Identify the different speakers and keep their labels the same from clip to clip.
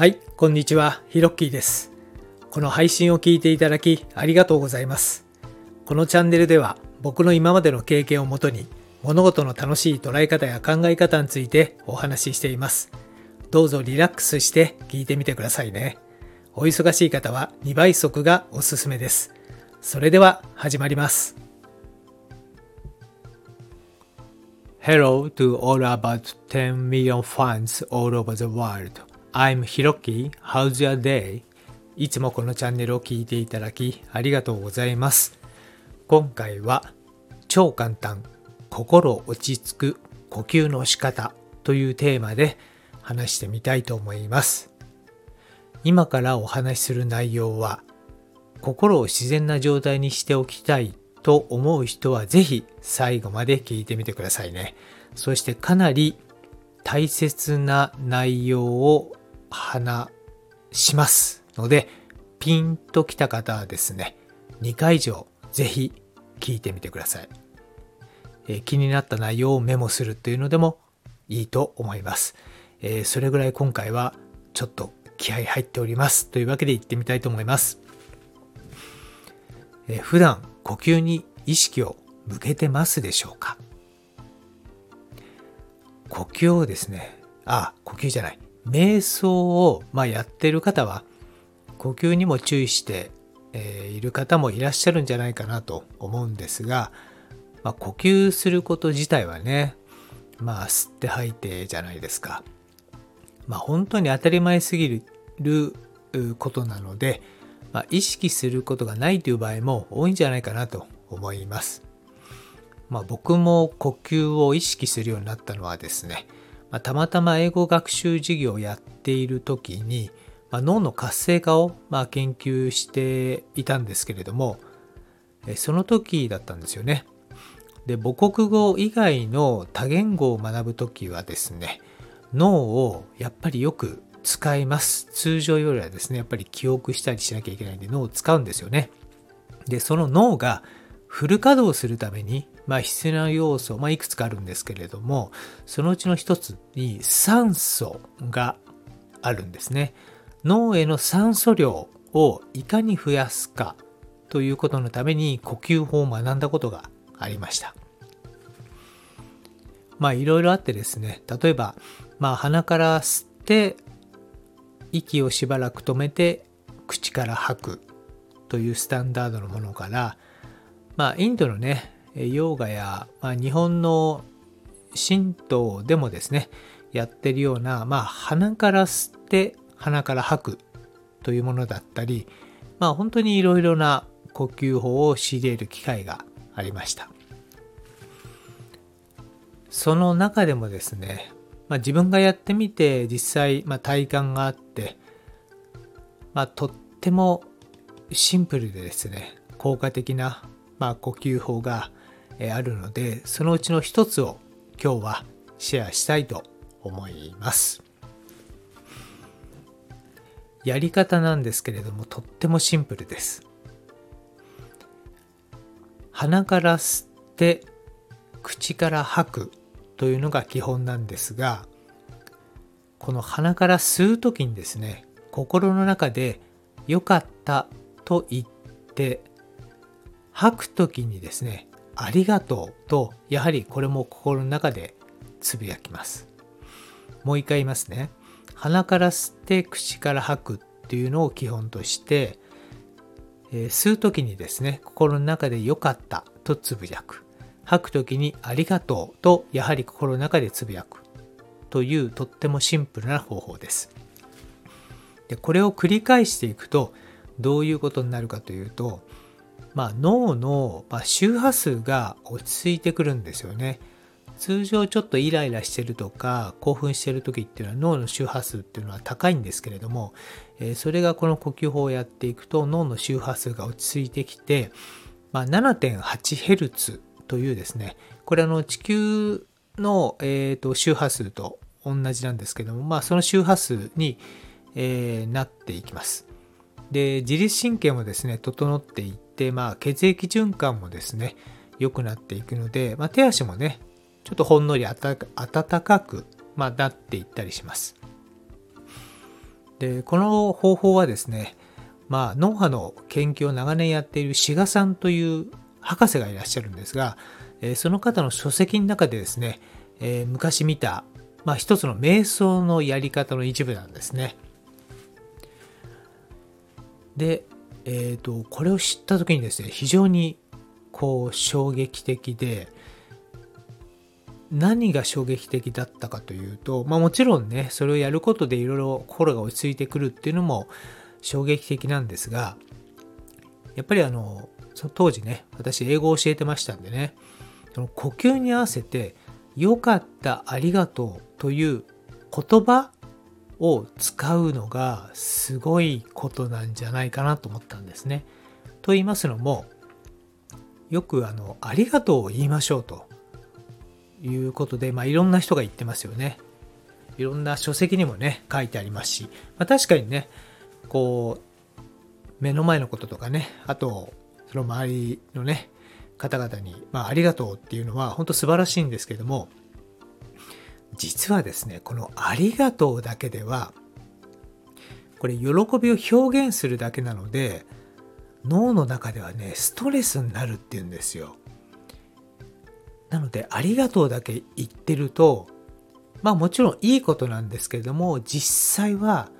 Speaker 1: はい、こんにちは、ヒロッキーです。この配信を聞いていただきありがとうございます。このチャンネルでは僕の今までの経験をもとに物事の楽しい捉え方や考え方についてお話ししています。どうぞリラックスして聞いてみてくださいね。お忙しい方は2倍速がおすすめです。それでは始まります。Hello to all about 10 million fans all over the world. I'm Hiroki. How's your day? いつもこのチャンネルを聞いていただきありがとうございます。今回は超簡単心落ち着く呼吸の仕方というテーマで話してみたいと思います。今からお話しする内容は心を自然な状態にしておきたいと思う人はぜひ最後まで聞いてみてくださいね。そしてかなり大切な内容を話しますので、ピンときた方はですね、2回以上ぜひ聞いてみてください。え気になった内容をメモするというのでもいいと思います。えそれぐらい今回はちょっと気合入っております。というわけで行ってみたいと思います。えー普段呼吸に意識を向けてますでしょうか？呼吸をですね、あ、呼吸じゃない。瞑想を、まあ、やってる方は、呼吸にも注意して、えいる方もいらっしゃるんじゃないかなと思うんですが、まあ、呼吸すること自体はね、まあ、吸って吐いてじゃないですか。まあ、本当に当たり前すぎることなので、まあ、意識することがないという場合も多いんじゃないかなと思います。まあ、僕も呼吸を意識するようになったのはですね、まあ、たまたま英語学習授業をやっている時に、まあ、脳の活性化をまあ研究していたんですけれども、その時だったんですよね。で母国語以外の多言語を学ぶ時はですね脳をやっぱりよく使います通常よりはですねやっぱり記憶したりしなきゃいけないんで脳を使うんですよねでその脳がフル稼働するために、まあ、必要な要素、まあ、いくつかあるんですけれどもそのうちの一つに酸素があるんですね。脳への酸素量をいかに増やすかということのために呼吸法を学んだことがありました。まあいろいろあってですね例えば、まあ、鼻から吸って息をしばらく止めて口から吐くというスタンダードのものからまあインドのねヨーガや、まあ、日本の神道でもですねやってるような、まあ、鼻から吸って鼻から吐くというものだったりまあ本当にいろいろな呼吸法を知り得る機会がありました。その中でもですね、まあ、自分がやってみて実際、まあ、体感があって、まあ、とってもシンプルでですね効果的な、まあ、呼吸法があるのでそのうちの一つを今日はシェアしたいと思います。やり方なんですけれどもとってもシンプルです。鼻から吸って口から吐くというのが基本なんですがこの鼻から吸う時にですね心の中で「良かった」と言って吐く時にですね「ありがとう」とやはりこれも心の中でつぶやきます。もう一回言いますね。鼻から吸って口から吐くっていうのを基本としてえー吸う時にですね心の中で良かったとつぶやく。吐く時にありがとうとやはり心の中でつぶやく。というとってもシンプルな方法です。でこれを繰り返していくとどういうことになるかというと、まあ、脳の、ま、周波数が落ち着いてくるんですよね通常ちょっとイライラしてるとか興奮してる時っていうのは脳の周波数っていうのは高いんですけれども、えそれがこの呼吸法をやっていくと脳の周波数が落ち着いてきて、まあ、7.8Hz というですねこれあの地球の、えーと周波数と同じなんですけども、まあ、その周波数に、えなっていきます。で自律神経もですね整っていって、まあ、血液循環もですね良くなっていくので、まあ、手足もねちょっとほんのりあた暖かく、まあ、なっていったりします。でこの方法はですねまあ脳波の研究を長年やっている志賀さんという博士がいらっしゃるんですが、えその方の書籍の中でですね、え昔見た、まあ、一つの瞑想のやり方の一部なんですね。で、えーと、これを知った時にですね非常にこう衝撃的で何が衝撃的だったかというと、まあ、もちろんねそれをやることでいろいろ心が落ち着いてくるっていうのも衝撃的なんですがやっぱりあのその当時ね私英語を教えてましたんでねその呼吸に合わせて「よかったありがとう」という言葉を使うのがすごいことなんじゃないかなと思ったんですね。と言いますのもよくあの「ありがとう」を言いましょうということで、まあ、いろんな人が言ってますよね。いろんな書籍にもね書いてありますし、まあ、確かにねこう目の前のこととかねあとその周りのね方々に、まあ、ありがとうっていうのは本当素晴らしいんですけども実はですねこの「ありがとう」だけではこれ喜びを表現するだけなので脳の中ではねストレスになるっていうんですよ。なので「ありがとう」だけ言ってるとまあもちろんいいことなんですけれども実際は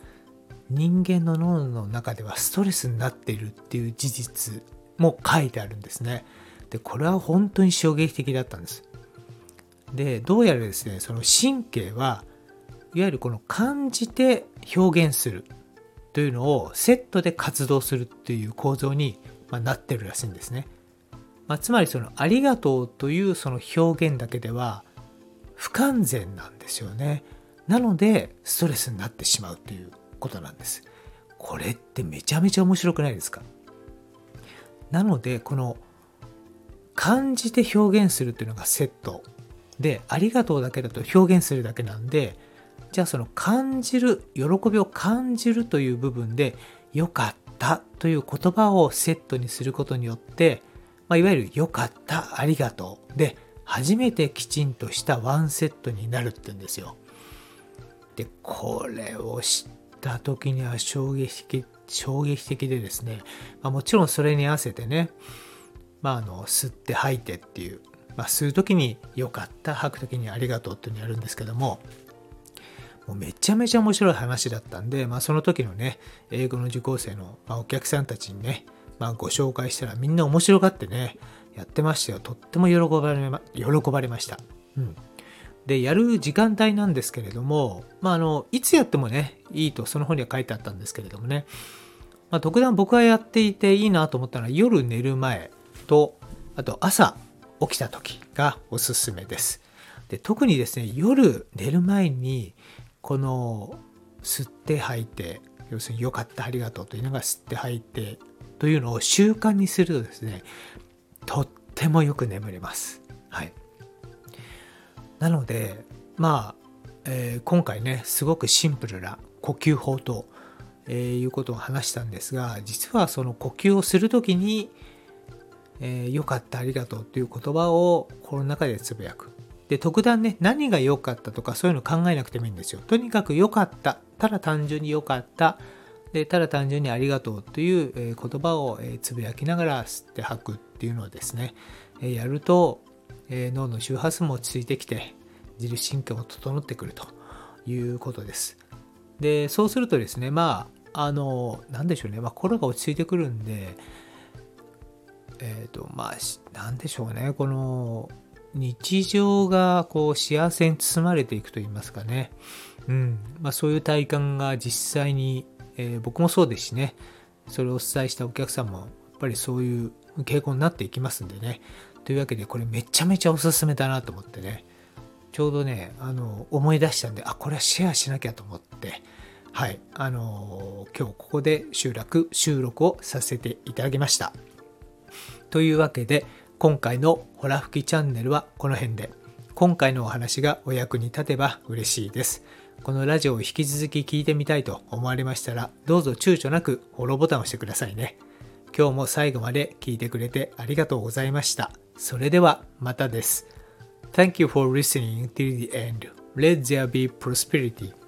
Speaker 1: 人間の脳の中ではストレスになっているっていう事実も書いてあるんですね。でこれは本当に衝撃的だったんです。でどうやらですねその神経はいわゆるこの感じて表現するというのをセットで活動するっていう構造になってるらしいんですね、まあ、つまりそのありがとうというその表現だけでは不完全なんですよね。なのでストレスになってしまうということなんです。これってめちゃめちゃ面白くないですか？なのでこの感じて表現するっていうのがセット。で、ありがとうだけだと表現するだけなんで、じゃあその感じる、喜びを感じるという部分で、よかったという言葉をセットにすることによって、まあ、いわゆるよかった、ありがとうで、初めてきちんとしたワンセットになるって言うんですよ。で、これを知った時には衝撃的、衝撃的でですね、まあ、もちろんそれに合わせてね、まあ、あの、吸って吐いてっていう、まあ、吸う時に良かった吐く時にありがとうっていうのをやるんですけどももうめちゃめちゃ面白い話だったんで、まあ、その時のね英語の受講生の、まあ、お客さんたちにね、まあ、ご紹介したらみんな面白がってねやってましたよとっても喜ばれま喜ばれました。うんで、やる時間帯なんですけれども、まあ、あの、いつやってもね、いいとその本には書いてあったんですけれどもね、まあ、特段僕がやっていていいなと思ったのは夜寝る前と、あと朝起きた時がおすすめです。で特にですね夜寝る前にこの吸って吐いて要するに良かったありがとうと言いなが吸って吐いてというのを習慣にするとですねとってもよく眠れます。はい、なのでまあ、えー、今回ねすごくシンプルな呼吸法と、えー、いうことを話したんですが実はその呼吸をする時にえー、よかった、ありがとうっていう言葉を心の中でつぶやく。で、特段ね、何が良かったとかそういうの考えなくてもいいんですよ。とにかく良かった。ただ単純に良かった。で、ただ単純にありがとうという、え言葉を、えつぶやきながら吸って吐くっていうのをですね、えやると、え脳の周波数も落ち着いてきて、自律神経も整ってくるということです。で、そうするとですね、まあ、あの、なんでしょうね、まあ、心が落ち着いてくるんで、えっ、ー、と、まあ、なんでしょうね、この、日常がこう幸せに包まれていくと言いますかね。うん。まあそういう体感が実際に、えー、僕もそうですしね、それをお伝えしたお客さんもやっぱりそういう傾向になっていきますんでね。というわけでこれめちゃめちゃおすすめだなと思ってね、ちょうどね、あの、思い出したんで、あ、これはシェアしなきゃと思って、はい、あの今日ここで収録、収録をさせていただきました。というわけで今回のホラ吹きチャンネルはこの辺で。今回のお話がお役に立てば嬉しいです。このラジオを引き続き聞いてみたいと思われましたらどうぞ躊躇なくフォローボタンを押してくださいね。今日も最後まで聞いてくれてありがとうございました。それではまたです。Thank you for listening till the end. Let there be prosperity.